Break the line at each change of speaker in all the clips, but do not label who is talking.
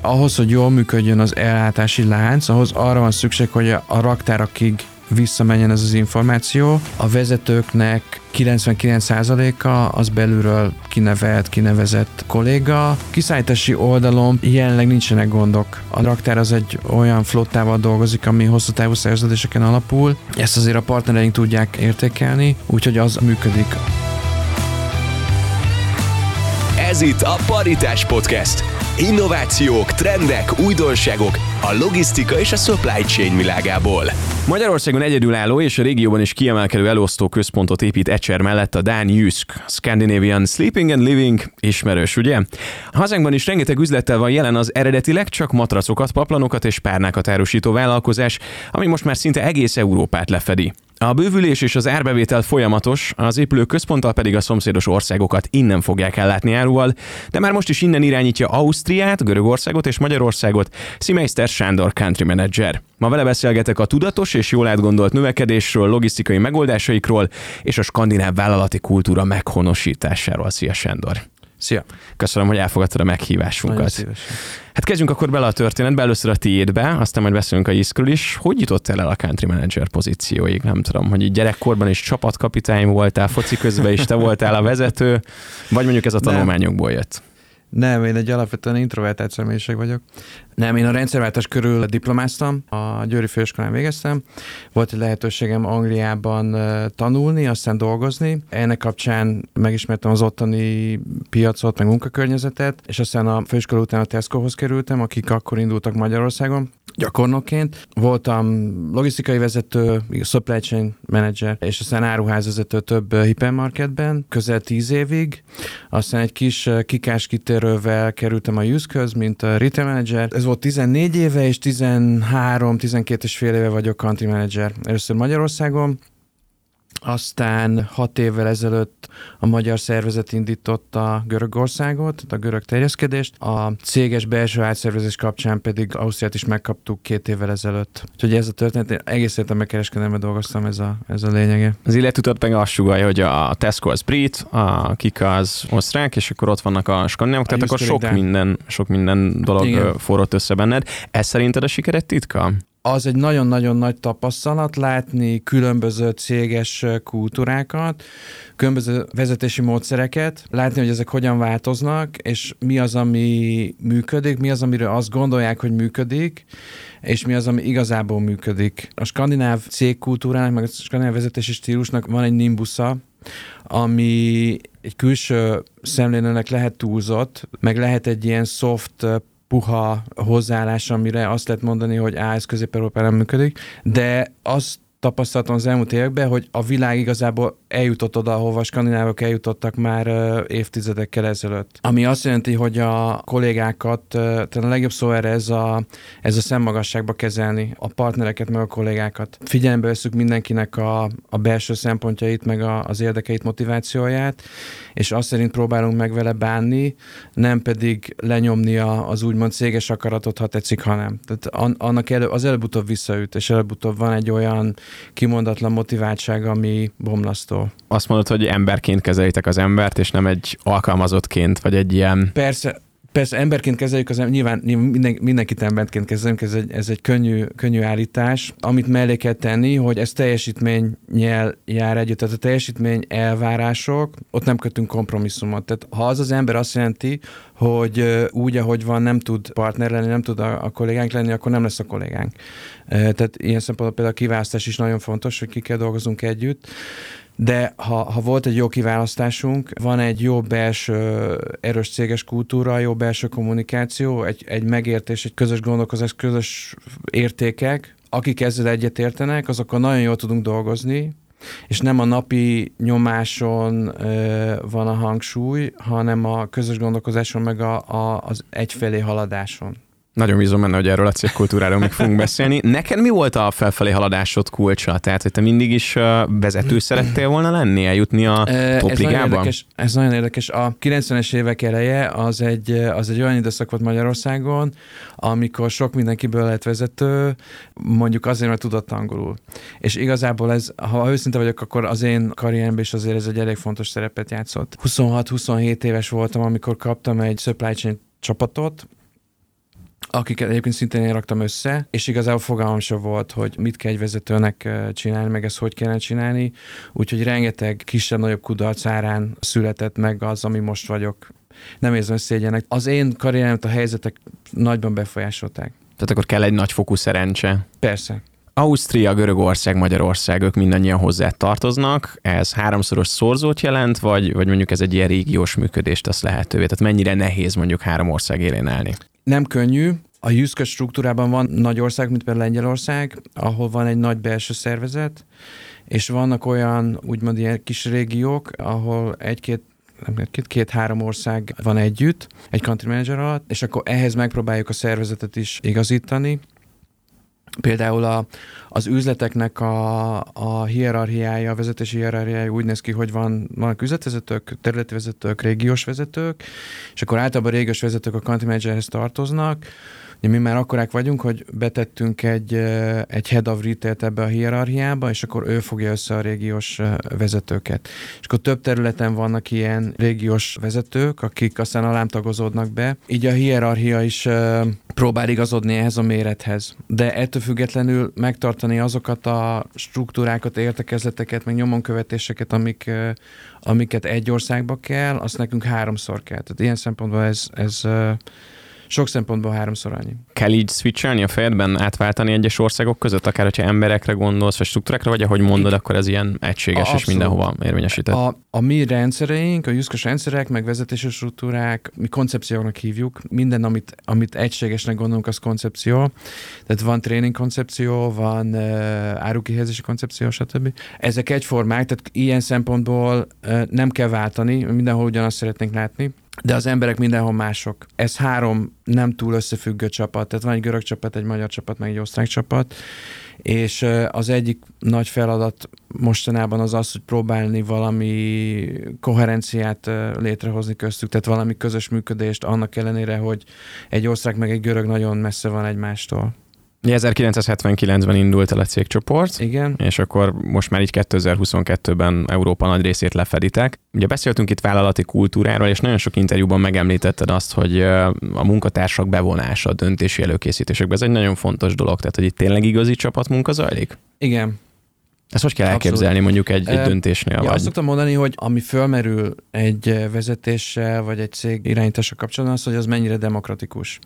ahhoz, hogy jól működjön az ellátási lánc, ahhoz arra van szükség, hogy a raktárakig visszamenjen ez az információ. A vezetőknek 99%-a az belülről kinevelt, kinevezett kolléga. Kiszállítási oldalon jelenleg nincsenek gondok. A raktár az egy olyan flottával dolgozik, ami hosszú távú szerződéseken alapul. Ezt azért a partnereink tudják értékelni, úgyhogy az működik.
Ez itt a Paritás Podcast. Innovációk, trendek, újdonságok a logisztika és a supply chain világából.
Magyarországon egyedülálló és a régióban is kiemelkedő elosztó központot épít Ecser mellett a Dán Jysk, Scandinavian Sleeping and Living, ismerős, ugye? Hazánkban is rengeteg üzlettel van jelen az eredetileg csak matracokat, paplanokat és párnákat árusító vállalkozás, ami most már szinte egész Európát lefedi. A bővülés és az árbevétel folyamatos, az épülő központtal pedig a szomszédos országokat innen fogják ellátni áruval, de már most is innen irányítja Ausztriát, Görögországot és Magyarországot Szimeister Sándor Country Manager. Ma vele beszélgetek a tudatos és jól átgondolt növekedésről, logisztikai megoldásaikról és a skandináv vállalati kultúra meghonosításáról. Szia Sándor!
Szia!
Köszönöm, hogy elfogadtad a meghívásunkat. Hát kezdjünk akkor bele a történetbe, először a tiédbe, aztán majd beszélünk a iszkről is. Hogy jutottál el a country manager pozícióig? Nem tudom, hogy így gyerekkorban is csapatkapitány voltál, foci közben is te voltál a vezető, vagy mondjuk ez a tanulmányokból jött?
Nem, én egy alapvetően introvertált személyiség vagyok. Nem, én a rendszerváltás körül diplomáztam, a Győri Főiskolán végeztem. Volt egy lehetőségem Angliában tanulni, aztán dolgozni. Ennek kapcsán megismertem az ottani piacot, meg munkakörnyezetet, és aztán a főiskola után a Tescohoz kerültem, akik akkor indultak Magyarországon gyakornokként. Voltam logisztikai vezető, supply chain manager, és aztán áruházvezető több hipermarketben, közel tíz évig. Aztán egy kis kikás kitérővel kerültem a Juszköz, mint a retail manager. Ez volt 14 éve, és 13-12 és fél éve vagyok country manager. Először Magyarországon, aztán hat évvel ezelőtt a magyar szervezet indította Görögországot, a görög terjeszkedést, a céges belső átszervezés kapcsán pedig Ausztriát is megkaptuk két évvel ezelőtt. Úgyhogy ez a történet, én egész életemben kereskedelme dolgoztam, ez a, ez a lényege.
Az életutat meg azt sugalja, hogy a Tesco az brit, a Kika az osztrák, és akkor ott vannak a skandinávok, tehát akkor sok minden, sok minden dolog Igen. forrott össze benned. Ez szerinted a sikeret titka?
Az egy nagyon-nagyon nagy tapasztalat látni különböző céges kultúrákat, különböző vezetési módszereket, látni, hogy ezek hogyan változnak, és mi az, ami működik, mi az, amiről azt gondolják, hogy működik, és mi az, ami igazából működik. A skandináv cégkultúrának, meg a skandináv vezetési stílusnak van egy nimbusza, ami egy külső szemlélőnek lehet túlzott, meg lehet egy ilyen soft puha hozzáállás, amire azt lehet mondani, hogy á, ez Közép-Európában működik, de azt tapasztaltam az elmúlt években, hogy a világ igazából eljutott oda, ahova a skandinávok eljutottak már évtizedekkel ezelőtt. Ami azt jelenti, hogy a kollégákat, tehát a legjobb szó erre ez a, ez a szemmagasságba kezelni a partnereket, meg a kollégákat. Figyelembe veszük mindenkinek a, a belső szempontjait, meg a, az érdekeit, motivációját, és azt szerint próbálunk meg vele bánni, nem pedig lenyomni a, az úgymond céges akaratot, ha tetszik, ha nem. Tehát annak elő, az előbb-utóbb visszaüt, és előbb-utóbb van egy olyan kimondatlan motiváltság, ami bomlasztó.
Azt mondod, hogy emberként kezelitek az embert, és nem egy alkalmazottként, vagy egy ilyen...
Persze, Persze emberként kezeljük, az nyilván, nyilván minden, mindenkit emberként kezelünk, ez egy, ez egy könnyű, könnyű állítás. Amit mellé kell tenni, hogy ez teljesítménnyel jár együtt, tehát a teljesítmény elvárások, ott nem kötünk kompromisszumot. Tehát ha az az ember azt jelenti, hogy úgy, ahogy van, nem tud partner lenni, nem tud a, a kollégánk lenni, akkor nem lesz a kollégánk. Tehát ilyen szempontból például a kiválasztás is nagyon fontos, hogy ki kell dolgozunk együtt. De ha, ha volt egy jó kiválasztásunk, van egy jó belső erős céges kultúra, jó belső kommunikáció, egy, egy megértés, egy közös gondolkozás, közös értékek, akik ezzel egyetértenek, azokkal nagyon jól tudunk dolgozni, és nem a napi nyomáson ö, van a hangsúly, hanem a közös gondolkozáson, meg a, a, az egyfelé haladáson.
Nagyon bízom benne, hogy erről a cégkultúráról még fogunk beszélni. Neked mi volt a felfelé haladásod kulcsa? Tehát, hogy te mindig is vezető szerettél volna lenni, eljutni a top
ez nagyon, érdekes, ez nagyon érdekes. A 90-es évek eleje az egy, az egy olyan időszak volt Magyarországon, amikor sok mindenkiből lett vezető, mondjuk azért, mert tudott angolul. És igazából ez, ha őszinte vagyok, akkor az én karrieremben is azért ez egy elég fontos szerepet játszott. 26-27 éves voltam, amikor kaptam egy supply chain csapatot, akiket egyébként szintén én raktam össze, és igazából fogalmam sem volt, hogy mit kell egy vezetőnek csinálni, meg ezt hogy kellene csinálni, úgyhogy rengeteg kisebb-nagyobb kudarc árán született meg az, ami most vagyok. Nem érzem szégyenek. Az én karrieremet a helyzetek nagyban befolyásolták.
Tehát akkor kell egy nagyfokú szerencse.
Persze.
Ausztria, Görögország, Magyarország, ők mindannyian hozzá tartoznak. Ez háromszoros szorzót jelent, vagy, vagy mondjuk ez egy ilyen régiós működést tesz lehetővé? Tehát mennyire nehéz mondjuk három ország élén állni?
Nem könnyű. A Juszka struktúrában van nagy ország, mint például Lengyelország, ahol van egy nagy belső szervezet, és vannak olyan úgymond ilyen kis régiók, ahol egy-két két-három ország van együtt, egy country manager alatt, és akkor ehhez megpróbáljuk a szervezetet is igazítani, Például a, az üzleteknek a, a hierarchiája, a vezetési hierarchiája úgy néz ki, hogy van, vannak üzletvezetők, területi vezetők, régiós vezetők, és akkor általában régiós vezetők a country managerhez tartoznak, mi már akkorák vagyunk, hogy betettünk egy, egy head of retail ebbe a hierarchiába, és akkor ő fogja össze a régiós vezetőket. És akkor több területen vannak ilyen régiós vezetők, akik aztán alám be. Így a hierarchia is próbál igazodni ehhez a mérethez. De ettől függetlenül megtartani azokat a struktúrákat, értekezleteket, meg nyomonkövetéseket, amik, amiket egy országba kell, azt nekünk háromszor kell. Tehát ilyen szempontból ez, ez sok szempontból háromszor annyi.
Kell így switchelni a fejedben, átváltani egyes országok között, akár hogyha emberekre gondolsz, vagy struktúrákra, vagy ahogy mondod, akkor ez ilyen egységes a, és mindenhova érvényesített.
A, a mi rendszereink, a juszkos rendszerek, meg vezetési struktúrák, mi koncepciónak hívjuk. Minden, amit, amit egységesnek gondolunk, az koncepció. Tehát van tréning koncepció, van uh, árukihelyezési koncepció, stb. Ezek egyformák, tehát ilyen szempontból uh, nem kell váltani, mindenhol ugyanazt szeretnénk látni de az emberek mindenhol mások. Ez három nem túl összefüggő csapat, tehát van egy görög csapat, egy magyar csapat, meg egy osztrák csapat, és az egyik nagy feladat mostanában az az, hogy próbálni valami koherenciát létrehozni köztük, tehát valami közös működést, annak ellenére, hogy egy osztrák meg egy görög nagyon messze van egymástól.
1979-ben indult el a cégcsoport,
Igen.
és akkor most már így 2022-ben Európa nagy részét lefeditek. Ugye beszéltünk itt vállalati kultúráról, és nagyon sok interjúban megemlítetted azt, hogy a munkatársak bevonása a döntési előkészítésekbe, ez egy nagyon fontos dolog, tehát hogy itt tényleg igazi csapatmunka zajlik?
Igen,
ezt hogy kell elképzelni Abszolút. mondjuk egy, egy döntésnél? Ja,
vagy? Azt szoktam mondani, hogy ami fölmerül egy vezetéssel, vagy egy cég irányítása kapcsolatban, az, hogy az mennyire demokratikus.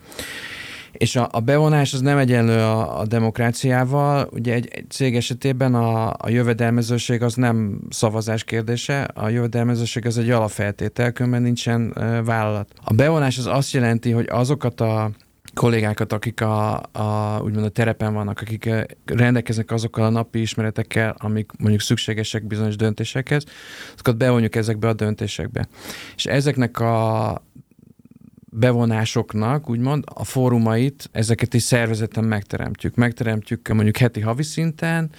És a, a bevonás az nem egyenlő a, a demokráciával. Ugye egy, egy cég esetében a, a jövedelmezőség az nem szavazás kérdése, a jövedelmezőség az egy alapfeltétel, különben nincsen vállalat. A bevonás az azt jelenti, hogy azokat a kollégákat, akik a, a, úgymond a terepen vannak, akik rendelkeznek azokkal a napi ismeretekkel, amik mondjuk szükségesek bizonyos döntésekhez, azokat bevonjuk ezekbe a döntésekbe. És ezeknek a bevonásoknak, úgymond a fórumait, ezeket is szervezeten megteremtjük. Megteremtjük mondjuk heti havi szinten,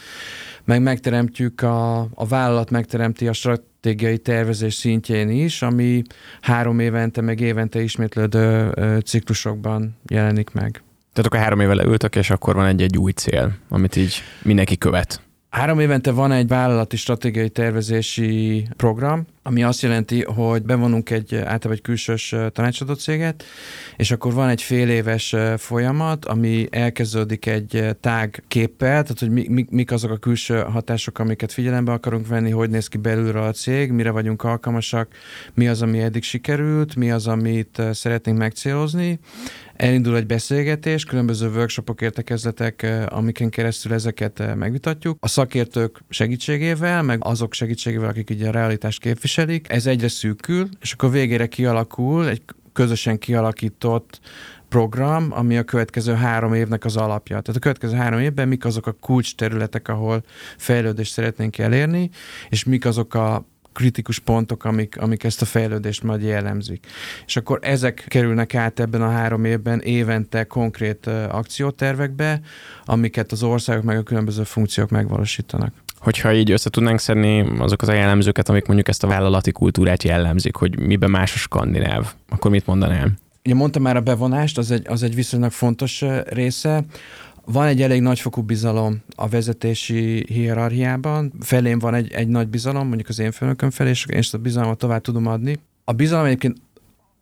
meg megteremtjük a, a vállalat megteremti a stratégiai tervezés szintjén is, ami három évente, meg évente ismétlődő ciklusokban jelenik meg.
Tehát akkor három éve leültök, és akkor van egy-egy új cél, amit így mindenki követ.
Három évente van egy vállalati stratégiai tervezési program, ami azt jelenti, hogy bevonunk egy általában egy külsős tanácsadó céget, és akkor van egy fél éves folyamat, ami elkezdődik egy tág képpel, tehát hogy mi, mi, mik azok a külső hatások, amiket figyelembe akarunk venni, hogy néz ki belülről a cég, mire vagyunk alkalmasak, mi az, ami eddig sikerült, mi az, amit szeretnénk megcélozni. Elindul egy beszélgetés, különböző workshopok, értekezletek, amiken keresztül ezeket megvitatjuk. A szakértők segítségével, meg azok segítségével, akik ugye a realitást képviselik, viselik, ez egyre szűkül, és akkor végére kialakul egy közösen kialakított program, ami a következő három évnek az alapja. Tehát a következő három évben mik azok a kulcs területek, ahol fejlődést szeretnénk elérni, és mik azok a kritikus pontok, amik, amik ezt a fejlődést majd jellemzik. És akkor ezek kerülnek át ebben a három évben évente konkrét akciótervekbe, amiket az országok meg a különböző funkciók megvalósítanak
hogyha így össze tudnánk szedni azokat a jellemzőket, amik mondjuk ezt a vállalati kultúrát jellemzik, hogy miben más a skandináv, akkor mit mondanám?
Ugye mondtam már a bevonást, az egy, az egy viszonylag fontos része. Van egy elég nagyfokú bizalom a vezetési hierarchiában. Felém van egy, egy nagy bizalom, mondjuk az én főnököm felé, és én ezt a bizalmat tovább tudom adni. A bizalom egyébként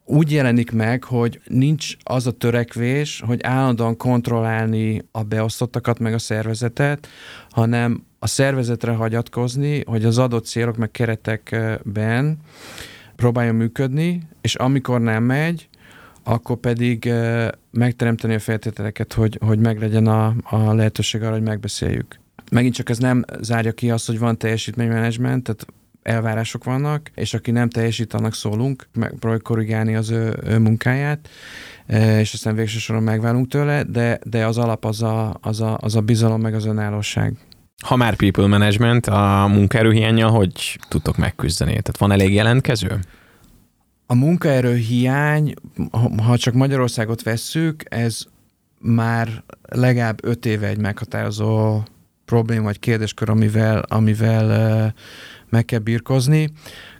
úgy jelenik meg, hogy nincs az a törekvés, hogy állandóan kontrollálni a beosztottakat meg a szervezetet, hanem a szervezetre hagyatkozni, hogy az adott célok meg keretekben próbáljon működni, és amikor nem megy, akkor pedig megteremteni a feltételeket, hogy, hogy meglegyen a, a lehetőség arra, hogy megbeszéljük. Megint csak ez nem zárja ki azt, hogy van teljesítménymenedzsment, tehát elvárások vannak, és aki nem teljesít, annak szólunk, megpróbáljuk korrigálni az ő, ő munkáját, és aztán végső soron megválunk tőle, de, de az alap az a, az, a, az a bizalom, meg az önállóság.
Ha már people management, a munkaerőhiánya, hogy tudtok megküzdeni? Tehát van elég jelentkező?
A munkaerő hiány, ha csak Magyarországot vesszük, ez már legalább öt éve egy meghatározó probléma vagy kérdéskör, amivel, amivel meg kell birkozni.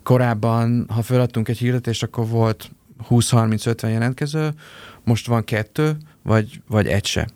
Korábban, ha feladtunk egy hirdetést, akkor volt 20-30-50 jelentkező, most van kettő, vagy, vagy egy se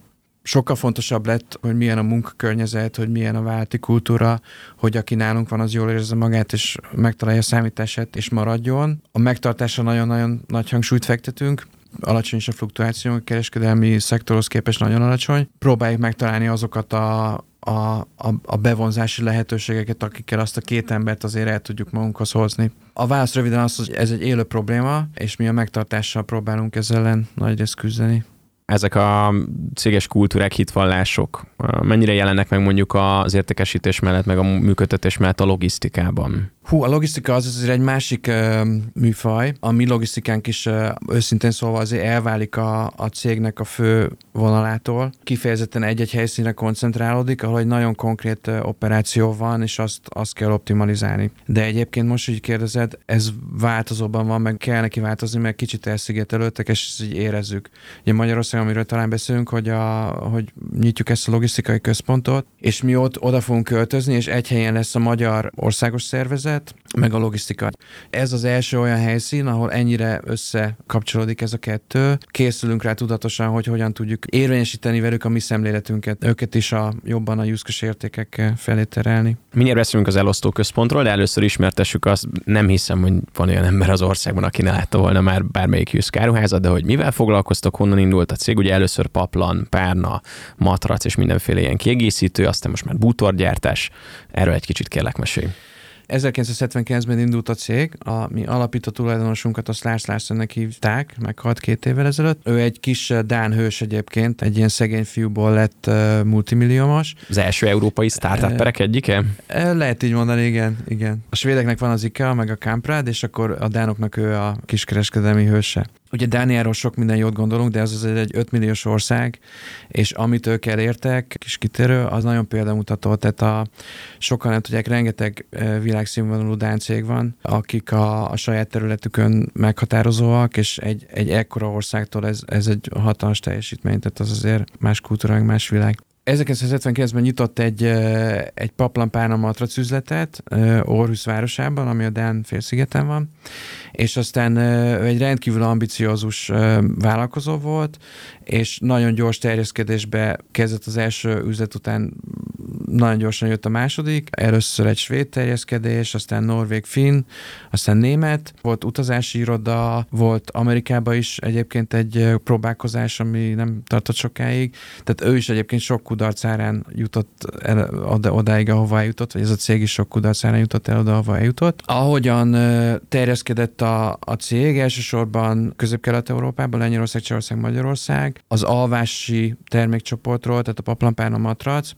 sokkal fontosabb lett, hogy milyen a munkakörnyezet, hogy milyen a válti kultúra, hogy aki nálunk van, az jól érezze magát, és megtalálja a számítását, és maradjon. A megtartásra nagyon-nagyon nagy hangsúlyt fektetünk, alacsony is a fluktuáció, a kereskedelmi szektorhoz képest nagyon alacsony. Próbáljuk megtalálni azokat a, a, a, a bevonzási lehetőségeket, akikkel azt a két embert azért el tudjuk magunkhoz hozni. A válasz röviden az, hogy ez egy élő probléma, és mi a megtartással próbálunk ezzel ellen nagyrészt küzdeni
ezek a céges kultúrák, hitvallások mennyire jelennek meg mondjuk az értékesítés mellett, meg a működtetés mellett a logisztikában?
Hú, a logisztika az azért egy másik uh, műfaj. A mi logisztikánk is uh, őszintén szólva azért elválik a, a cégnek a fő vonalától. Kifejezetten egy-egy helyszínre koncentrálódik, ahol egy nagyon konkrét uh, operáció van, és azt, azt kell optimalizálni. De egyébként most, hogy kérdezed, ez változóban van, meg kell neki változni, mert kicsit elszigetelődtek, és ezt így érezzük. Ugye Magyarországon, amiről talán beszélünk, hogy, a, hogy nyitjuk ezt a logisztikai központot, és mi ott oda fogunk költözni, és egy helyen lesz a magyar országos szervezet, terület, meg a logisztika. Ez az első olyan helyszín, ahol ennyire összekapcsolódik ez a kettő. Készülünk rá tudatosan, hogy hogyan tudjuk érvényesíteni velük a mi szemléletünket, őket is a jobban a juszkos értékek felé terelni.
Mindjárt beszélünk az elosztó központról, de először ismertessük azt, nem hiszem, hogy van olyan ember az országban, aki ne látta volna már bármelyik juszkáruházat, de hogy mivel foglalkoztok, honnan indult a cég, ugye először paplan, párna, matrac és mindenféle ilyen kiegészítő, aztán most már bútorgyártás. Erről egy kicsit kérlek mesélj.
1979-ben indult a cég, a mi alapító tulajdonosunkat a Lars Larsennek hívták, meghalt két évvel ezelőtt. Ő egy kis eh, Dán hős egyébként, egy ilyen szegény fiúból lett uh, multimilliómos.
Az első európai startupperek egyike?
Lehet így mondani, igen, igen. A svédeknek van az IKEA, meg a Kamprad, és akkor a dánoknak ő a kiskereskedelmi hőse. Ugye Dániáról sok minden jót gondolunk, de ez az egy 5 milliós ország, és amit ők elértek, kis kitérő, az nagyon példamutató. Tehát a, sokan nem tudják, rengeteg e, világszínvonalú Dán cég van, akik a, a saját területükön meghatározóak, és egy, egy ekkora országtól ez, ez egy hatalmas teljesítmény, tehát az azért más kultúra, más világ. 1979-ben nyitott egy, egy paplan matrac üzletet Orhus városában, ami a Dán félszigeten van, és aztán egy rendkívül ambiciózus vállalkozó volt, és nagyon gyors terjeszkedésbe kezdett az első üzlet után nagyon gyorsan jött a második, először egy svéd terjeszkedés, aztán norvég, finn, aztán német, volt utazási iroda, volt Amerikában is egyébként egy próbálkozás, ami nem tartott sokáig, tehát ő is egyébként sok kudarcárán jutott el oda, odáig, ahová jutott, vagy ez a cég is sok kudarcárán jutott el oda, ahová jutott. Ahogyan terjeszkedett a, a cég, elsősorban Közép-Kelet-Európában, Lengyelország, Csehország, Magyarország, az alvási termékcsoportról, tehát a paplampána matrac,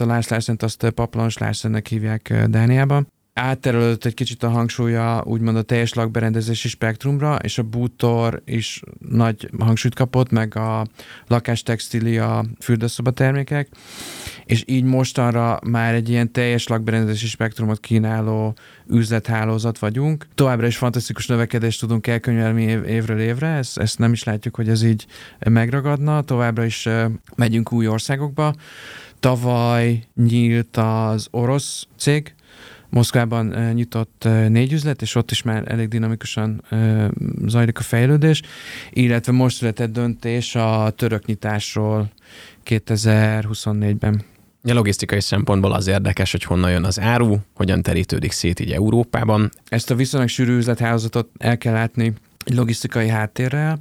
a Lars Larsen-t azt Paplanos Larsennek hívják Dániában átterülődött egy kicsit a hangsúlya úgymond a teljes lakberendezési spektrumra, és a bútor is nagy hangsúlyt kapott, meg a lakástextília, fürdőszoba termékek, és így mostanra már egy ilyen teljes lakberendezési spektrumot kínáló üzlethálózat vagyunk. Továbbra is fantasztikus növekedést tudunk elkönyvelni év, évről évre, ezt, ezt nem is látjuk, hogy ez így megragadna. Továbbra is megyünk új országokba. Tavaly nyílt az orosz cég, Moszkvában nyitott négy üzlet, és ott is már elég dinamikusan zajlik a fejlődés, illetve most született döntés a török nyitásról 2024-ben.
A logisztikai szempontból az érdekes, hogy honnan jön az áru, hogyan terítődik szét így Európában.
Ezt a viszonylag sűrű üzlethálózatot el kell látni egy logisztikai háttérrel,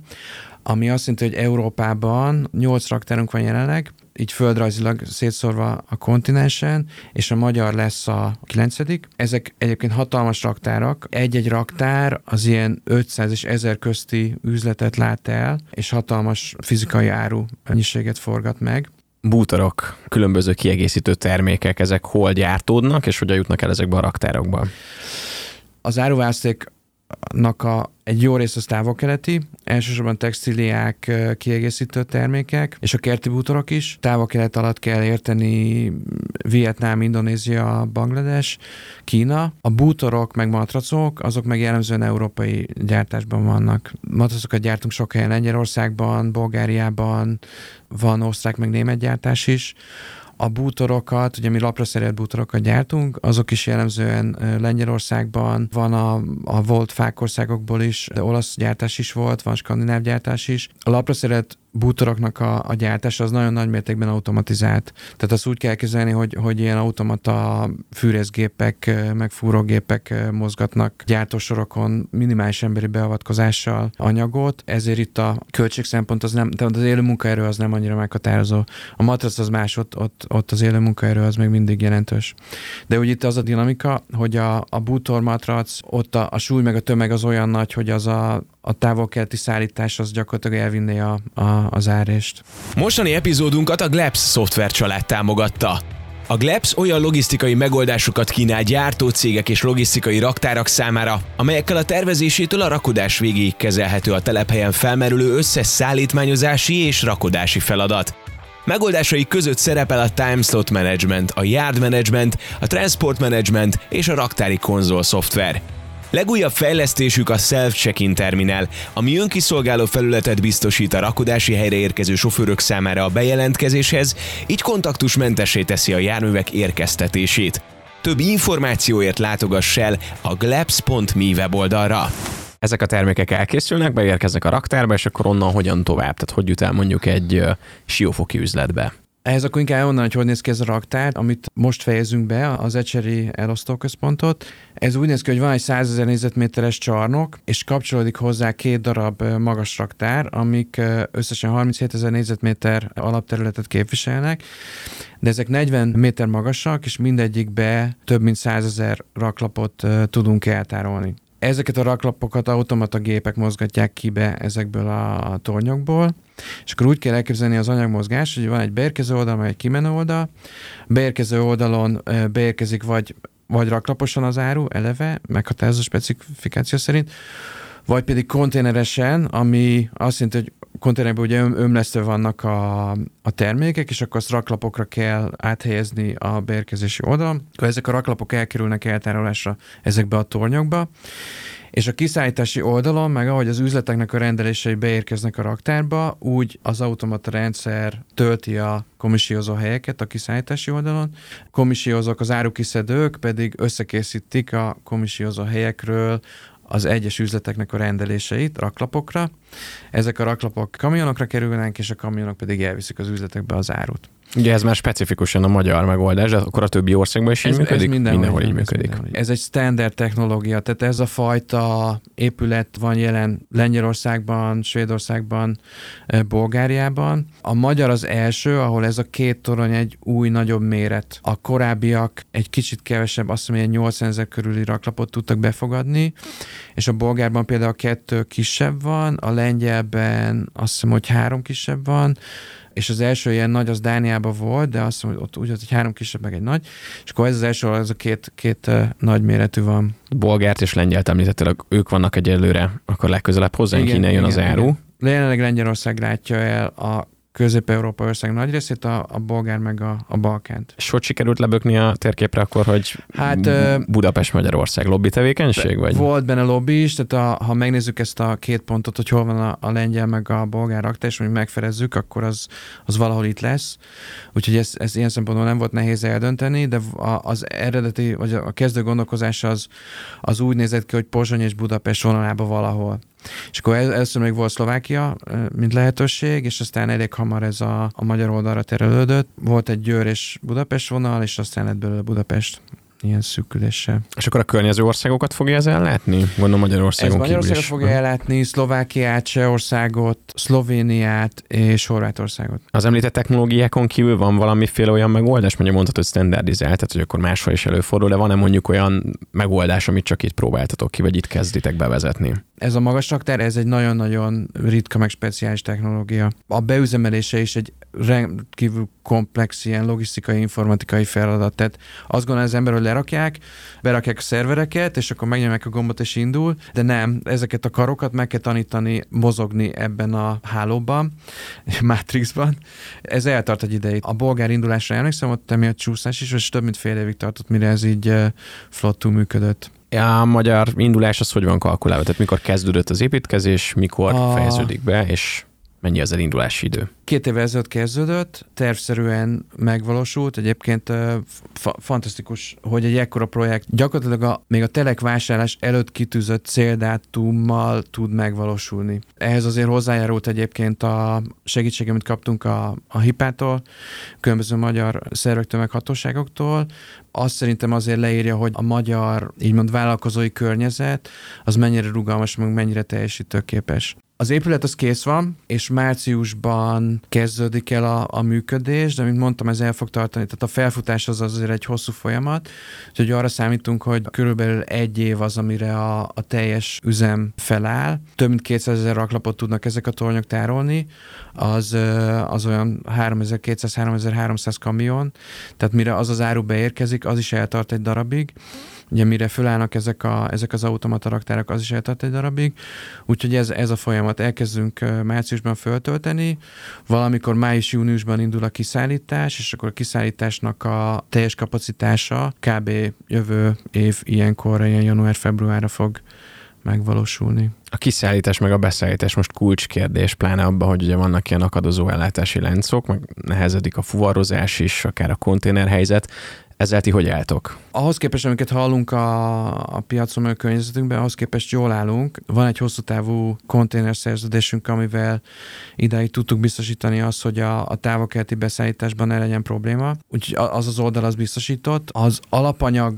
ami azt jelenti, hogy Európában 8 raktárunk van jelenleg, így földrajzilag szétszórva a kontinensen, és a magyar lesz a kilencedik. Ezek egyébként hatalmas raktárak. Egy-egy raktár az ilyen 500 és 1000 közti üzletet lát el, és hatalmas fizikai áru mennyiséget forgat meg
bútorok, különböző kiegészítő termékek, ezek hol gyártódnak, és hogyan jutnak el ezekbe a raktárokba?
Az áruvászték a egy jó rész az távol-keleti, elsősorban textiliák, kiegészítő termékek, és a kerti bútorok is. Távol-kelet alatt kell érteni Vietnám, Indonézia, Banglades, Kína. A bútorok meg matracok, azok meg jellemzően európai gyártásban vannak. Matracokat gyártunk sok helyen, Lengyelországban, Bulgáriában, van osztrák meg német gyártás is a bútorokat, ugye mi lapra szerelt bútorokat gyártunk, azok is jellemzően Lengyelországban, van a, a volt fákországokból is, de olasz gyártás is volt, van skandináv gyártás is. A lapra szerelt bútoroknak a, a gyártása az nagyon nagy mértékben automatizált. Tehát azt úgy kell kezelni, hogy, hogy ilyen automata fűrészgépek, meg fúrógépek mozgatnak gyártósorokon minimális emberi beavatkozással anyagot, ezért itt a költség szempont az nem, tehát az élő munkaerő az nem annyira meghatározó. A matrac az más, ott, ott, ott az élő munkaerő az még mindig jelentős. De úgy itt az a dinamika, hogy a, a bútor matrac, ott a, a súly meg a tömeg az olyan nagy, hogy az a, a távol-keleti szállítás az gyakorlatilag elvinné a, a, az árést.
Mostani epizódunkat a Glebs szoftver család támogatta. A Glebs olyan logisztikai megoldásokat kínál gyártócégek és logisztikai raktárak számára, amelyekkel a tervezésétől a rakodás végéig kezelhető a telephelyen felmerülő összes szállítmányozási és rakodási feladat. Megoldásai között szerepel a Timeslot Management, a Yard Management, a Transport Management és a raktári konzol szoftver. Legújabb fejlesztésük a Self-Check-in terminál, ami önkiszolgáló felületet biztosít a rakodási helyre érkező sofőrök számára a bejelentkezéshez, így kontaktusmentessé teszi a járművek érkeztetését. Több információért látogass el a glebs.me weboldalra.
Ezek a termékek elkészülnek, beérkeznek a raktárba, és akkor onnan hogyan tovább? Tehát hogy jut el mondjuk egy siófoki üzletbe?
Ehhez akkor inkább onnan, hogy hogy néz ki ez a raktár, amit most fejezünk be, az Ecseri elosztóközpontot. Ez úgy néz ki, hogy van egy 100 ezer négyzetméteres csarnok, és kapcsolódik hozzá két darab magas raktár, amik összesen 37 ezer négyzetméter alapterületet képviselnek, de ezek 40 méter magasak, és mindegyikbe több mint 100 ezer raklapot tudunk eltárolni. Ezeket a raklapokat automata gépek mozgatják ki be ezekből a tornyokból, és akkor úgy kell elképzelni az anyagmozgás, hogy van egy beérkező oldal, meg egy kimenő oldal. Beérkező oldalon beérkezik vagy, vagy raklaposan az áru eleve, meghatározó specifikáció szerint, vagy pedig konténeresen, ami azt jelenti, hogy konténerekben ugye ömlesztve vannak a, a termékek, és akkor azt raklapokra kell áthelyezni a beérkezési oldalon. Akkor ezek a raklapok elkerülnek eltárolásra ezekbe a tornyokba, és a kiszállítási oldalon, meg ahogy az üzleteknek a rendelései beérkeznek a raktárba, úgy az automata rendszer tölti a komissiózó helyeket a kiszállítási oldalon. Komissiózók, az árukiszedők pedig összekészítik a komissiózó helyekről az egyes üzleteknek a rendeléseit raklapokra. Ezek a raklapok kamionokra kerülnek, és a kamionok pedig elviszik az üzletekbe az árut.
Ugye ez már specifikusan a magyar megoldás, de akkor a többi országban is így ez, működik? Ez
mindenhol,
mindenhol így
működik. Mindenhol. Ez egy standard technológia, tehát ez a fajta épület van jelen Lengyelországban, Svédországban, eh, Bulgáriában. A magyar az első, ahol ez a két torony egy új, nagyobb méret. A korábbiak egy kicsit kevesebb, azt hiszem, 80 ezer körüli raklapot tudtak befogadni, és a bolgárban például kettő kisebb van, a lengyelben azt hiszem, hogy három kisebb van, és az első ilyen nagy az Dániában volt, de azt mondom, hogy ott úgy hogy három kisebb, meg egy nagy, és akkor ez az első, ez a két, két uh, nagy méretű van.
Bolgárt és lengyelt említettél, ők vannak egyelőre, akkor legközelebb hozzánk, innen jön igen, az áru. Igen.
Jelenleg Lengyelország látja el a Közép-Európa ország nagy részét, a, a bolgár meg a, a Balkánt.
És hogy sikerült lebökni a térképre akkor, hogy hát, Budapest-Magyarország lobby tevékenység? Vagy?
Volt benne lobby is, tehát a, ha megnézzük ezt a két pontot, hogy hol van a, a lengyel meg a bolgár raktár, és hogy megfelezzük, akkor az, az valahol itt lesz. Úgyhogy ez, ez ilyen szempontból nem volt nehéz eldönteni, de az eredeti, vagy a kezdő gondolkozás az, az úgy nézett ki, hogy Pozsony és Budapest vonalában valahol. És akkor először még volt Szlovákia, mint lehetőség, és aztán elég hamar ez a, a magyar oldalra terelődött. Volt egy Győr és Budapest vonal, és aztán lett belőle Budapest. Ilyen szűküléssel.
És akkor a környező országokat fogja ez ellátni? Gondolom Magyarországon
Ez Magyarországot
is.
fogja ellátni, Szlovákiát, Csehországot, Szlovéniát és Horvátországot.
Az említett technológiákon kívül van valamiféle olyan megoldás, mondjuk mondhatod, hogy standardizált, tehát hogy akkor máshol is előfordul, de van-e mondjuk olyan megoldás, amit csak itt próbáltatok ki, vagy itt kezditek bevezetni?
Ez a magas raktár, ez egy nagyon-nagyon ritka, meg speciális technológia. A beüzemelése is egy rendkívül komplex ilyen logisztikai, informatikai feladat. Tehát azt gondolja az ember, hogy lerakják, berakják a szervereket, és akkor megnyomják a gombot, és indul, de nem, ezeket a karokat meg kell tanítani mozogni ebben a hálóban, Matrixban. Ez eltart egy ideig. A bolgár indulásra emlékszem, ott emiatt csúszás is, és több mint fél évig tartott, mire ez így flottul működött.
A magyar indulás az hogy van kalkulálva? Tehát mikor kezdődött az építkezés, mikor a... fejeződik be, és mennyi az elindulási idő?
Két évvel ezelőtt kezdődött, tervszerűen megvalósult. Egyébként fa- fantasztikus, hogy egy ekkora projekt gyakorlatilag a, még a telek vásárlás előtt kitűzött céldátummal tud megvalósulni. Ehhez azért hozzájárult egyébként a segítség, amit kaptunk a, a HIPÁtól, különböző magyar szervektől, meg hatóságoktól. Azt szerintem azért leírja, hogy a magyar, így mond, vállalkozói környezet az mennyire rugalmas, meg mennyire teljesítőképes. Az épület az kész van, és márciusban kezdődik el a, a működés, de mint mondtam, ez el fog tartani. Tehát a felfutás az azért egy hosszú folyamat, úgyhogy arra számítunk, hogy körülbelül egy év az, amire a, a teljes üzem feláll. Több mint 200 ezer raklapot tudnak ezek a tornyok tárolni, az, az olyan 3200-3300 kamion, tehát mire az az áru beérkezik, az is eltart egy darabig. Ugye mire fölállnak ezek, a, ezek az automata raktárak, az is eltart egy darabig. Úgyhogy ez, ez a folyamat. Elkezdünk márciusban föltölteni, valamikor május-júniusban indul a kiszállítás, és akkor a kiszállításnak a teljes kapacitása kb. jövő év ilyenkor, ilyen január-februárra fog megvalósulni.
A kiszállítás meg a beszállítás most kulcskérdés, pláne abban, hogy ugye vannak ilyen akadozó ellátási láncok, meg nehezedik a fuvarozás is, akár a konténerhelyzet. Ezzel ti hogy álltok?
Ahhoz képest, amiket hallunk a, a piacon, a környezetünkben, ahhoz képest jól állunk. Van egy hosszú távú konténerszerződésünk, amivel ideig tudtuk biztosítani azt, hogy a, a távokelti beszállításban ne legyen probléma. Úgyhogy az az oldal az biztosított. Az alapanyag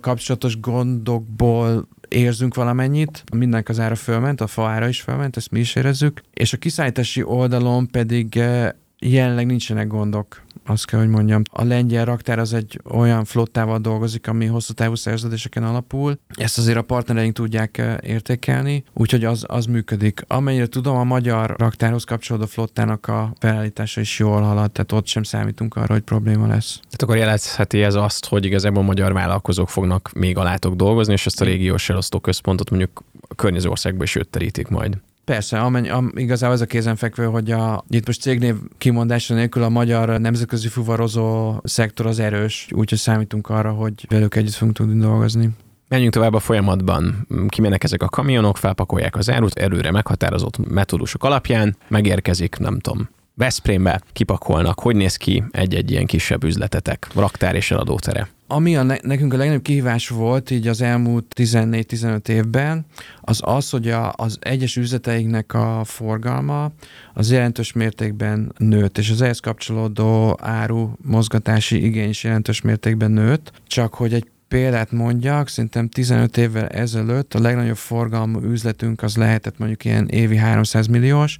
kapcsolatos gondokból érzünk valamennyit, mindenk az ára fölment, a fa ára is fölment, ezt mi is érezzük, és a kiszállítási oldalon pedig eh, jelenleg nincsenek gondok azt kell, hogy mondjam. A lengyel raktár az egy olyan flottával dolgozik, ami hosszú távú szerződéseken alapul. Ezt azért a partnereink tudják eh, értékelni, úgyhogy az, az működik. Amennyire tudom, a magyar raktárhoz kapcsolódó flottának a felállítása is jól halad, tehát ott sem számítunk arra, hogy probléma lesz.
Tehát akkor jelezheti ez azt, hogy igazából magyar vállalkozók fognak még alátok dolgozni, és ezt a régiós elosztó központot mondjuk a környező országba is terítik majd.
Persze, amennyi, am, igazából az a kézenfekvő, hogy a, itt most cégnév kimondása nélkül a magyar nemzetközi fuvarozó szektor az erős, úgyhogy számítunk arra, hogy velük együtt fogunk tudni dolgozni.
Menjünk tovább a folyamatban. Kimennek ezek a kamionok, felpakolják az árut, előre meghatározott metódusok alapján, megérkezik, nem tudom, Veszprémbe kipakolnak. Hogy néz ki egy-egy ilyen kisebb üzletetek, raktár és eladótere?
Ami a ne- nekünk a legnagyobb kihívás volt így az elmúlt 14-15 évben, az az, hogy a, az egyes üzleteinknek a forgalma az jelentős mértékben nőtt, és az ehhez kapcsolódó áru mozgatási igény is jelentős mértékben nőtt, csak hogy egy példát mondjak, szerintem 15 évvel ezelőtt a legnagyobb forgalmú üzletünk az lehetett mondjuk ilyen évi 300 milliós,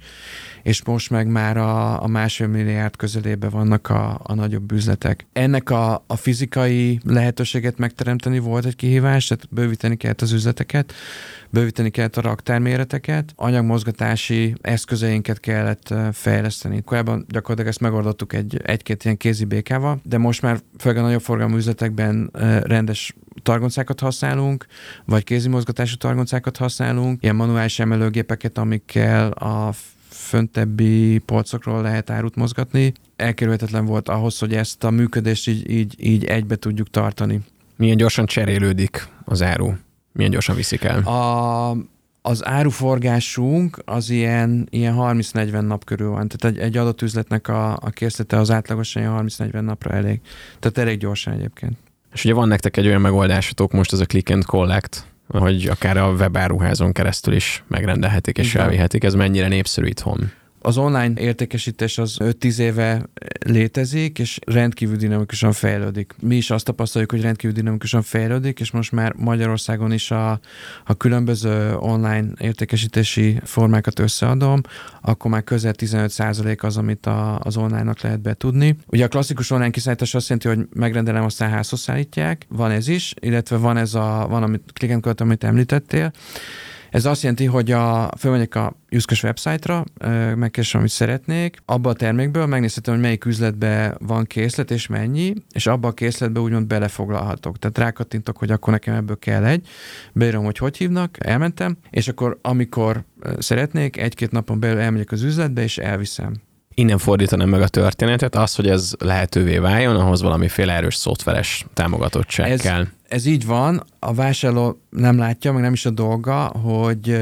és most meg már a, a másfél milliárd közelébe vannak a, a nagyobb üzletek. Ennek a, a fizikai lehetőséget megteremteni volt egy kihívás, tehát bővíteni kellett az üzleteket, bővíteni kellett a raktárméreteket, anyagmozgatási eszközeinket kellett fejleszteni. Korábban gyakorlatilag ezt megoldottuk egy, egy-két ilyen kézi békával, de most már főleg a nagyobb forgalmú üzletekben rendes targoncákat használunk, vagy kézi mozgatású targoncákat használunk, ilyen manuális emelőgépeket, amikkel a föntebbi polcokról lehet árut mozgatni. Elkerülhetetlen volt ahhoz, hogy ezt a működést így, így, így egybe tudjuk tartani.
Milyen gyorsan cserélődik az áru? Milyen gyorsan viszik el?
A, az áruforgásunk az ilyen, ilyen 30-40 nap körül van. Tehát egy, egy adott üzletnek a, a készlete az átlagosan ilyen 30-40 napra elég. Tehát elég gyorsan egyébként.
És ugye van nektek egy olyan megoldásotok most, ez a click and collect, hogy akár a webáruházon keresztül is megrendelhetik és elvihetik. Ez mennyire népszerű itthon?
Az online értékesítés az 5-10 éve létezik, és rendkívül dinamikusan fejlődik. Mi is azt tapasztaljuk, hogy rendkívül dinamikusan fejlődik, és most már Magyarországon is a, a különböző online értékesítési formákat összeadom, akkor már közel 15% az, amit a, az online-nak lehet betudni. Ugye a klasszikus online kiszállítás azt jelenti, hogy megrendelem, aztán házhoz szállítják, van ez is, illetve van ez a, van, amit click amit említettél, ez azt jelenti, hogy a, fölmegyek a Juszkos website-ra, megkeresem, amit szeretnék, abba a termékből megnézhetem, hogy melyik üzletbe van készlet és mennyi, és abba a készletbe úgymond belefoglalhatok. Tehát rákattintok, hogy akkor nekem ebből kell egy, beírom, hogy hogy hívnak, elmentem, és akkor amikor szeretnék, egy-két napon belül elmegyek az üzletbe, és elviszem
innen fordítanám meg a történetet, az, hogy ez lehetővé váljon, ahhoz valamiféle erős szoftveres támogatottság
ez,
kell.
Ez így van, a vásárló nem látja, meg nem is a dolga, hogy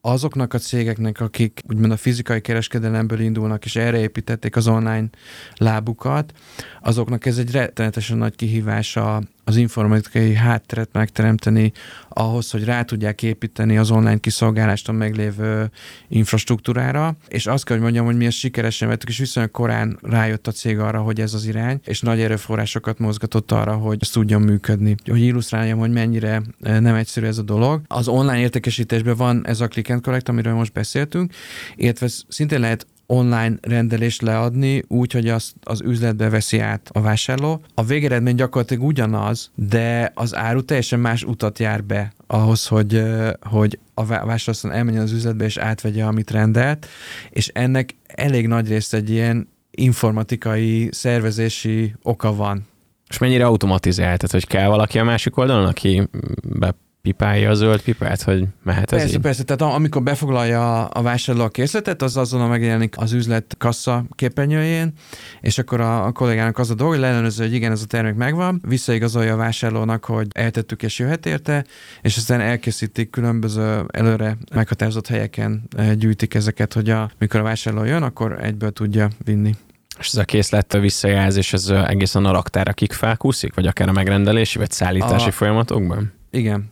azoknak a cégeknek, akik úgymond a fizikai kereskedelemből indulnak, és erre építették az online lábukat, azoknak ez egy rettenetesen nagy kihívása az informatikai hátteret megteremteni ahhoz, hogy rá tudják építeni az online kiszolgálást a meglévő infrastruktúrára, és azt kell, hogy mondjam, hogy mi ezt sikeresen vettük, és viszonylag korán rájött a cég arra, hogy ez az irány, és nagy erőforrásokat mozgatott arra, hogy ez tudjon működni. Hogy illusztráljam, hogy mennyire eh, nem egyszerű ez a dolog. Az online értékesítésben van ez a click and collect, amiről most beszéltünk, illetve szintén lehet online rendelést leadni, úgy, hogy azt az üzletbe veszi át a vásárló. A végeredmény gyakorlatilag ugyanaz, de az áru teljesen más utat jár be ahhoz, hogy, eh, hogy a vásárló elmenjen az üzletbe és átvegye, amit rendelt, és ennek elég nagy részt egy ilyen informatikai, szervezési oka van.
És mennyire automatizált, tehát hogy kell valaki a másik oldalon, aki be pipálja a zöld pipát, hogy mehet
persze,
ez így?
Persze, tehát amikor befoglalja a vásárló a készletet, az azonnal megjelenik az üzlet kassa képernyőjén, és akkor a, a kollégának az a dolog, hogy leellenőrző, hogy igen, ez a termék megvan, visszaigazolja a vásárlónak, hogy eltettük és jöhet érte, és aztán elkészítik különböző előre meghatározott helyeken eh, gyűjtik ezeket, hogy a, mikor a vásárló jön, akkor egyből tudja vinni.
És ez a készlet visszajelzés, ez egészen a raktárakig felkúszik, vagy akár a megrendelési, vagy szállítási a... folyamatokban?
Igen,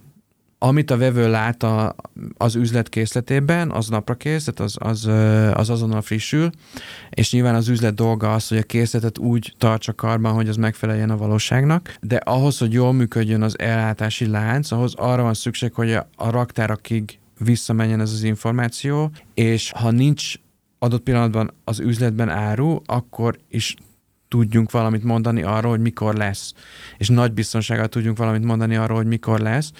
amit a vevő lát a, az üzlet készletében, az napra kész, tehát az, az, az azonnal frissül, és nyilván az üzlet dolga az, hogy a készletet úgy tartsa karban, hogy az megfeleljen a valóságnak, de ahhoz, hogy jól működjön az ellátási lánc, ahhoz arra van szükség, hogy a, a raktárakig visszamenjen ez az információ, és ha nincs adott pillanatban az üzletben áru, akkor is tudjunk valamit mondani arról, hogy mikor lesz. És nagy biztonsággal tudjunk valamit mondani arról, hogy mikor lesz,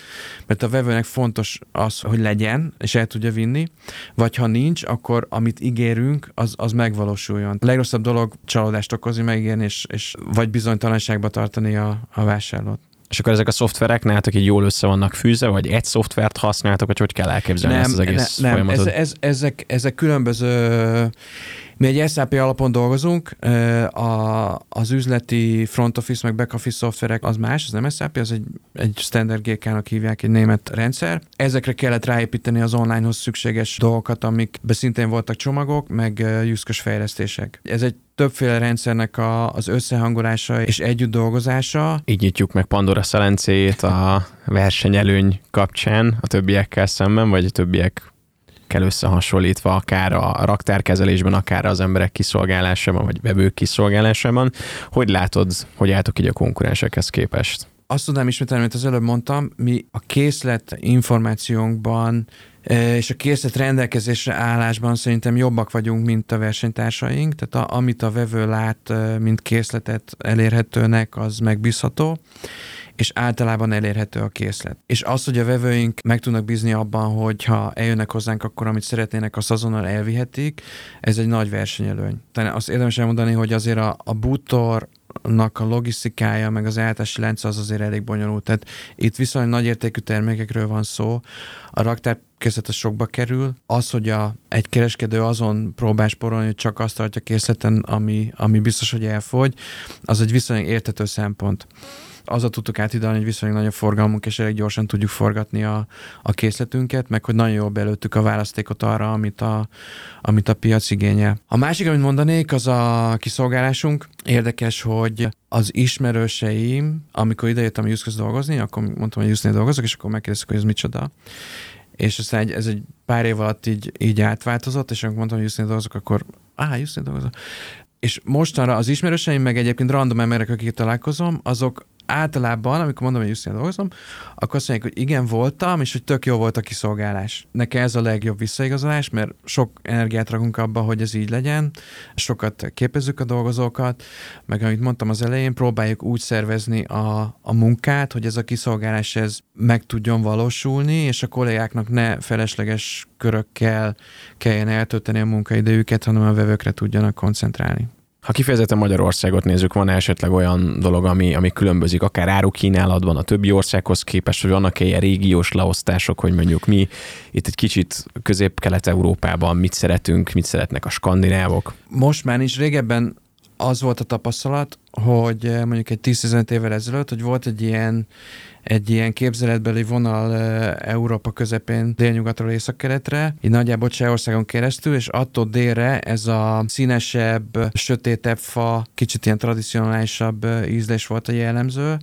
mert a vevőnek fontos az, hogy legyen, és el tudja vinni, vagy ha nincs, akkor amit ígérünk, az, az megvalósuljon. A legrosszabb dolog csalódást okozni, megígérni, és, és vagy bizonytalanságba tartani a, a vásárlót.
És akkor ezek a szoftverek nálatok így jól össze vannak fűzve, vagy egy szoftvert használtok, vagy hogy kell elképzelni nem, ezt az egész ne, nem, folyamatot?
Ez, ez, ezek, ezek különböző mi egy SAP alapon dolgozunk, a, az üzleti front office meg back office szoftverek az más, az nem SAP, az egy, egy standard GK-nak hívják, egy német rendszer. Ezekre kellett ráépíteni az onlinehoz szükséges dolgokat, amikbe szintén voltak csomagok, meg juszkos fejlesztések. Ez egy többféle rendszernek a, az összehangolása és együtt dolgozása.
Így nyitjuk meg Pandora szelencéjét a versenyelőny kapcsán a többiekkel szemben, vagy a többiek kell összehasonlítva, akár a raktárkezelésben, akár az emberek kiszolgálásában, vagy vevők kiszolgálásában. Hogy látod, hogy álltok így a konkurensekhez képest?
Azt tudnám ismételni, amit az előbb mondtam, mi a készlet információnkban e, és a készlet rendelkezésre állásban szerintem jobbak vagyunk, mint a versenytársaink, tehát a, amit a vevő lát, e, mint készletet elérhetőnek, az megbízható és általában elérhető a készlet. És az, hogy a vevőink meg tudnak bízni abban, hogy ha eljönnek hozzánk, akkor amit szeretnének, azt azonnal elvihetik, ez egy nagy versenyelőny. Tehát azt érdemes elmondani, hogy azért a, a bútor a logisztikája, meg az ellátási lánc az azért elég bonyolult. Tehát itt viszonylag nagy értékű termékekről van szó. A raktár készletes sokba kerül. Az, hogy a, egy kereskedő azon próbál sporolni, hogy csak azt tartja készleten, ami, ami biztos, hogy elfogy, az egy viszonylag értető szempont azzal tudtuk átidalni, hogy viszonylag nagy a forgalmunk, és elég gyorsan tudjuk forgatni a, a készletünket, meg hogy nagyon jól belőttük a választékot arra, amit a, amit a piac igényel. A másik, amit mondanék, az a kiszolgálásunk. Érdekes, hogy az ismerőseim, amikor idejöttem a Juszköz dolgozni, akkor mondtam, hogy Jusznél dolgozok, és akkor megkérdeztek, hogy ez micsoda és aztán egy, ez egy pár év alatt így, így átváltozott, és amikor mondtam, hogy Houston dolgozok, akkor á, Houston dolgozok. És mostanra az ismerőseim, meg egyébként random emberek, akik találkozom, azok általában, amikor mondom, hogy Justin dolgozom, akkor azt mondják, hogy igen, voltam, és hogy tök jó volt a kiszolgálás. Nekem ez a legjobb visszaigazolás, mert sok energiát rakunk abba, hogy ez így legyen, sokat képezzük a dolgozókat, meg amit mondtam az elején, próbáljuk úgy szervezni a, a munkát, hogy ez a kiszolgálás ez meg tudjon valósulni, és a kollégáknak ne felesleges körökkel kelljen eltölteni a munkaidejüket, hanem a vevőkre tudjanak koncentrálni.
Ha kifejezetten Magyarországot nézzük, van esetleg olyan dolog, ami, ami különbözik, akár árukínálatban a többi országhoz képest, hogy vannak ilyen régiós leosztások, hogy mondjuk mi itt egy kicsit közép-kelet-európában mit szeretünk, mit szeretnek a skandinávok?
Most már is régebben az volt a tapasztalat, hogy mondjuk egy 10-15 évvel ezelőtt, hogy volt egy ilyen egy ilyen képzeletbeli vonal Európa közepén délnyugatról északkeletre, így nagyjából Csehországon keresztül, és attól délre ez a színesebb, sötétebb fa, kicsit ilyen tradicionálisabb ízlés volt a jellemző,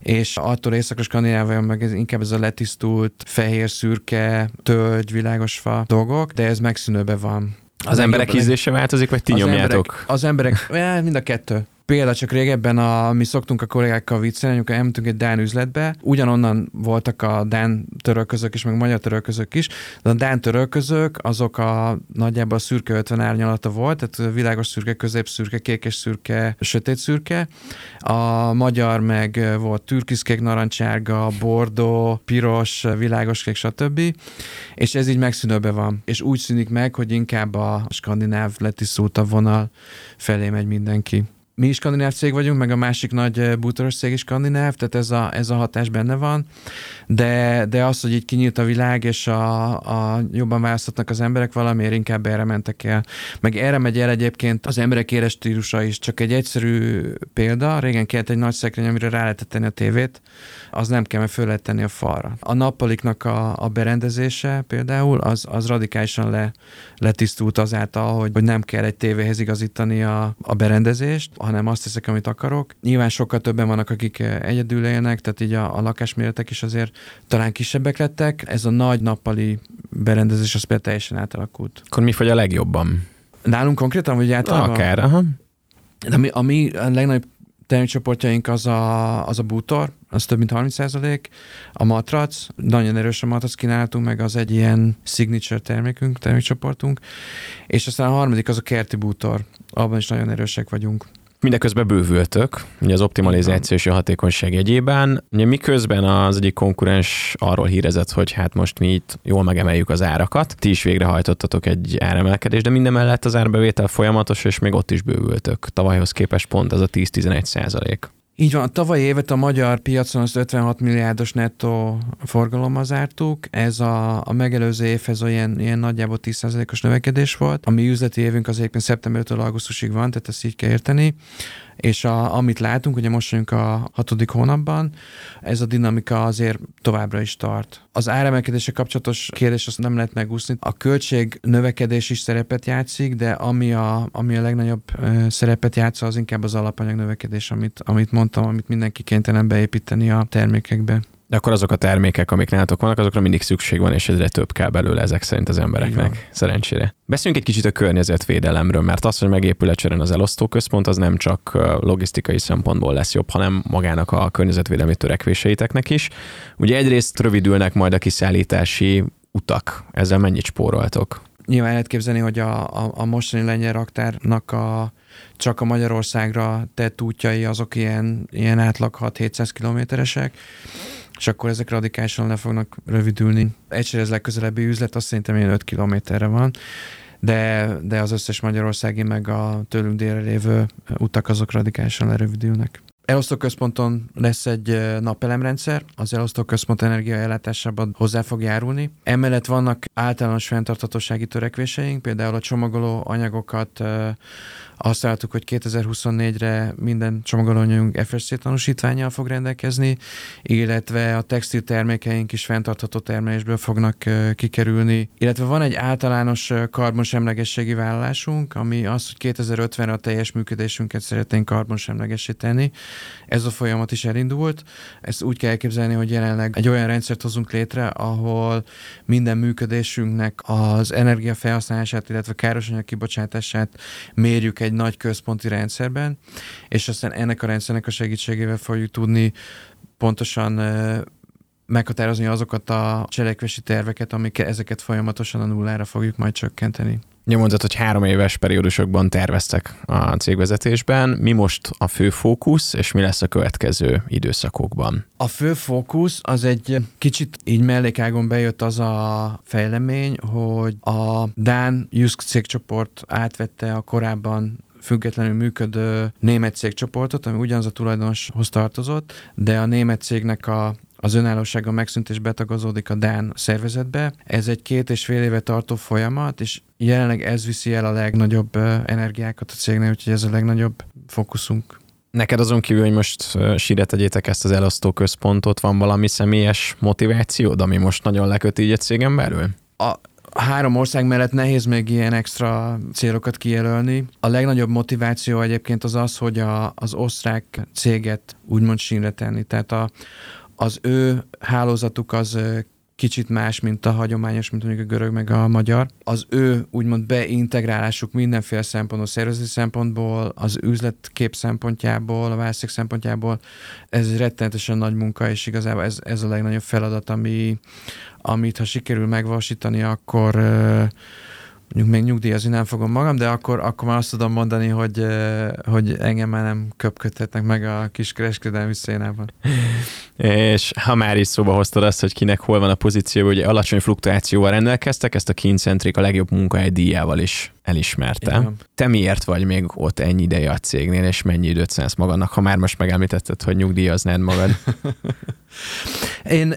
és attól északra Skandinávia meg ez inkább ez a letisztult, fehér, szürke, tölgy, világos fa dolgok, de ez megszűnőben van.
Az, az emberek ízlése változik, vagy ti
az
nyomjátok?
Emberek, az emberek, mind a kettő. Például csak régebben a, mi szoktunk a kollégákkal viccelni, amikor elmentünk egy Dán üzletbe, ugyanonnan voltak a Dán törölközök is, meg a magyar törölközök is, de a Dán törölközök azok a nagyjából a szürke 50 árnyalata volt, tehát világos szürke, középszürke, kékes szürke, sötét szürke. A magyar meg volt türkiszkék, narancsárga, bordó, piros, világos kék, stb. És ez így megszűnőbe van. És úgy szűnik meg, hogy inkább a skandináv letisztultabb vonal felé megy mindenki mi is skandináv cég vagyunk, meg a másik nagy eh, bútoros cég is skandináv, tehát ez a, ez a hatás benne van, de, de az, hogy így kinyílt a világ, és a, a jobban választhatnak az emberek, valamiért inkább erre mentek el. Meg erre megy el egyébként az emberek éres stílusa is. Csak egy egyszerű példa, régen kellett egy nagy szekrény, amire rá lehetett tenni a tévét, az nem kell, mert föl lehet tenni a falra. A nappaliknak a, a berendezése például, az, az radikálisan le, letisztult azáltal, hogy, hogy nem kell egy tévéhez igazítani a, a berendezést, hanem azt teszek, amit akarok. Nyilván sokkal többen vannak, akik egyedül élnek, tehát így a, a lakásméretek is azért talán kisebbek lettek. Ez a nagy nappali berendezés az például teljesen átalakult.
Akkor mi fogy a legjobban?
Nálunk konkrétan, vagy általában?
Akár, aha.
De mi, a mi a legnagyobb termékcsoportjaink az a, az a bútor, az több mint 30 százalék. A matrac, nagyon erős a matrac kínálatunk, meg az egy ilyen signature termékünk, termékcsoportunk. És aztán a harmadik az a kerti bútor. Abban is nagyon erősek vagyunk.
Mindeközben bővültök, ugye az optimalizáció és a hatékonyság jegyében. Ugye miközben az egyik konkurens arról hírezett, hogy hát most mi itt jól megemeljük az árakat, ti is végrehajtottatok egy áremelkedést, de minden mellett az árbevétel folyamatos, és még ott is bővültök. Tavalyhoz képest pont az a 10-11 százalék.
Így van, a tavalyi évet a magyar piacon az 56 milliárdos nettó forgalommal zártuk. Ez a, a megelőző évhez olyan ilyen nagyjából 10%-os növekedés volt. A mi üzleti évünk az egyébként szeptembertől augusztusig van, tehát ezt így kell érteni és a, amit látunk, ugye most vagyunk a hatodik hónapban, ez a dinamika azért továbbra is tart. Az áremelkedése kapcsolatos kérdés azt nem lehet megúszni. A költség növekedés is szerepet játszik, de ami a, ami a legnagyobb szerepet játsza, az inkább az alapanyag növekedés, amit, amit mondtam, amit mindenki kénytelen beépíteni a termékekbe.
De akkor azok a termékek, amik nálatok vannak, azokra mindig szükség van, és egyre több kell belőle ezek szerint az embereknek. Szerencsére. Beszéljünk egy kicsit a környezetvédelemről, mert az, hogy megépül Ecseren az elosztóközpont, az nem csak logisztikai szempontból lesz jobb, hanem magának a környezetvédelmi törekvéseiteknek is. Ugye egyrészt rövidülnek majd a kiszállítási utak. Ezzel mennyit spóroltok?
Nyilván lehet képzelni, hogy a, a, a mostani lengyel raktárnak a csak a Magyarországra tett útjai azok ilyen, ilyen átlag 6-700 kilométeresek és akkor ezek radikálisan le fognak rövidülni. Egyszer ez legközelebbi üzlet, azt szerintem ilyen 5 kilométerre van, de, de az összes magyarországi meg a tőlünk délre lévő utak azok radikálisan lerövidülnek. Elosztóközponton lesz egy napelemrendszer, az elosztóközpont energiaellátásában hozzá fog járulni. Emellett vannak általános fenntarthatósági törekvéseink, például a csomagoló anyagokat azt láttuk, hogy 2024-re minden csomagolóanyagunk FSC tanúsítványjal fog rendelkezni, illetve a textil termékeink is fenntartható termelésből fognak kikerülni, illetve van egy általános karbonsemlegességi vállalásunk, ami az, hogy 2050-re a teljes működésünket szeretnénk karbonsemlegesé tenni, ez a folyamat is elindult. Ezt úgy kell elképzelni, hogy jelenleg egy olyan rendszert hozunk létre, ahol minden működésünknek az energiafelhasználását, illetve károsanyag kibocsátását mérjük egy nagy központi rendszerben, és aztán ennek a rendszernek a segítségével fogjuk tudni pontosan meghatározni azokat a cselekvési terveket, amik ezeket folyamatosan a nullára fogjuk majd csökkenteni.
Nyomondott, hogy három éves periódusokban terveztek a cégvezetésben. Mi most a fő fókusz, és mi lesz a következő időszakokban?
A fő fókusz az egy kicsit így mellékágon bejött az a fejlemény, hogy a Dán Jusk cégcsoport átvette a korábban függetlenül működő német cégcsoportot, ami ugyanaz a tulajdonoshoz tartozott, de a német cégnek a az önállósága megszűnt és betagozódik a Dán szervezetbe. Ez egy két és fél éve tartó folyamat, és jelenleg ez viszi el a legnagyobb energiákat a cégnél, úgyhogy ez a legnagyobb fókuszunk.
Neked azon kívül, hogy most síre tegyétek ezt az elosztó központot, van valami személyes motivációd, ami most nagyon leköti így egy cégen belül?
A három ország mellett nehéz még ilyen extra célokat kijelölni. A legnagyobb motiváció egyébként az az, hogy a, az osztrák céget úgymond sínre tenni. Tehát a, az ő hálózatuk az kicsit más, mint a hagyományos, mint mondjuk a görög meg a magyar. Az ő úgymond beintegrálásuk mindenféle szempontból, szervezeti szempontból, az üzletkép szempontjából, a választék szempontjából, ez rettenetesen nagy munka, és igazából ez, ez a legnagyobb feladat, ami, amit ha sikerül megvalósítani, akkor mondjuk még nyugdíjazni nem fogom magam, de akkor, akkor már azt tudom mondani, hogy, hogy engem már nem köpködhetnek meg a kis kereskedelmi szénában.
És ha már is szóba hoztad azt, hogy kinek hol van a pozíció, hogy alacsony fluktuációval rendelkeztek, ezt a Keencentric a legjobb munkahely díjával is elismerte. Igen. Te miért vagy még ott ennyi ideje a cégnél, és mennyi időt szánsz magadnak, ha már most megemlítetted, hogy nyugdíjaznád magad?
Én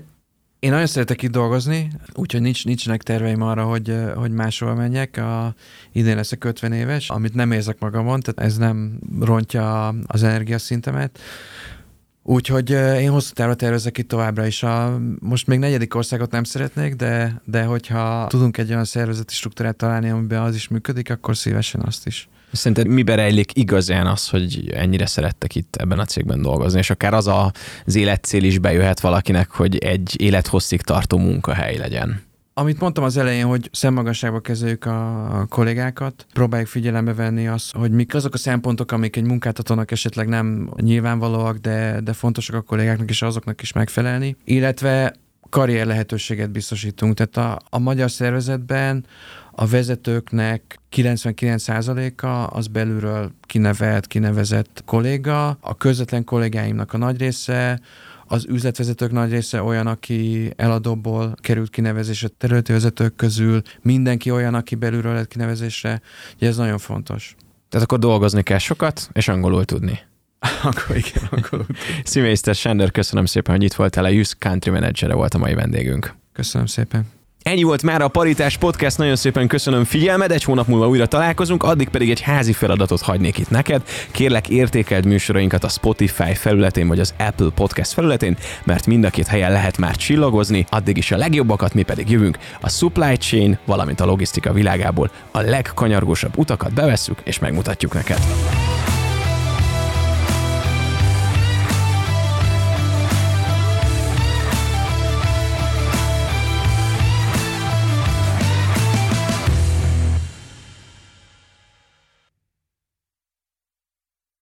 én nagyon szeretek itt dolgozni, úgyhogy nincs, nincsenek terveim arra, hogy, hogy máshol menjek. A, idén leszek 50 éves, amit nem érzek magamon, tehát ez nem rontja az energiaszintemet. Úgyhogy én hosszú távra tervezek itt továbbra is. A, most még negyedik országot nem szeretnék, de, de hogyha tudunk egy olyan szervezeti struktúrát találni, amiben az is működik, akkor szívesen azt is.
Szerinted miben rejlik igazán az, hogy ennyire szerettek itt ebben a cégben dolgozni, és akár az a, az életcél is bejöhet valakinek, hogy egy élethosszig tartó munkahely legyen?
Amit mondtam az elején, hogy szemmagasságba kezeljük a kollégákat, próbáljuk figyelembe venni azt, hogy mik azok a szempontok, amik egy munkáltatónak esetleg nem nyilvánvalóak, de, de fontosak a kollégáknak és azoknak is megfelelni. Illetve karrier lehetőséget biztosítunk. Tehát a, a magyar szervezetben a vezetőknek 99%-a az belülről kinevelt, kinevezett kolléga, a közvetlen kollégáimnak a nagy része, az üzletvezetők nagy része olyan, aki eladóból került kinevezésre területi vezetők közül, mindenki olyan, aki belülről lett kinevezésre, ugye ez nagyon fontos.
Tehát akkor dolgozni kell sokat, és angolul tudni.
akkor igen, tudni.
Szívészter Sándor, köszönöm szépen, hogy itt voltál, a Youth Country Manager volt a mai vendégünk.
Köszönöm szépen.
Ennyi volt már a Paritás Podcast, nagyon szépen köszönöm figyelmed, egy hónap múlva újra találkozunk, addig pedig egy házi feladatot hagynék itt neked. Kérlek értékeld műsorainkat a Spotify felületén vagy az Apple Podcast felületén, mert mind a két helyen lehet már csillagozni, addig is a legjobbakat, mi pedig jövünk a supply chain, valamint a logisztika világából a legkanyargósabb utakat bevesszük és megmutatjuk neked.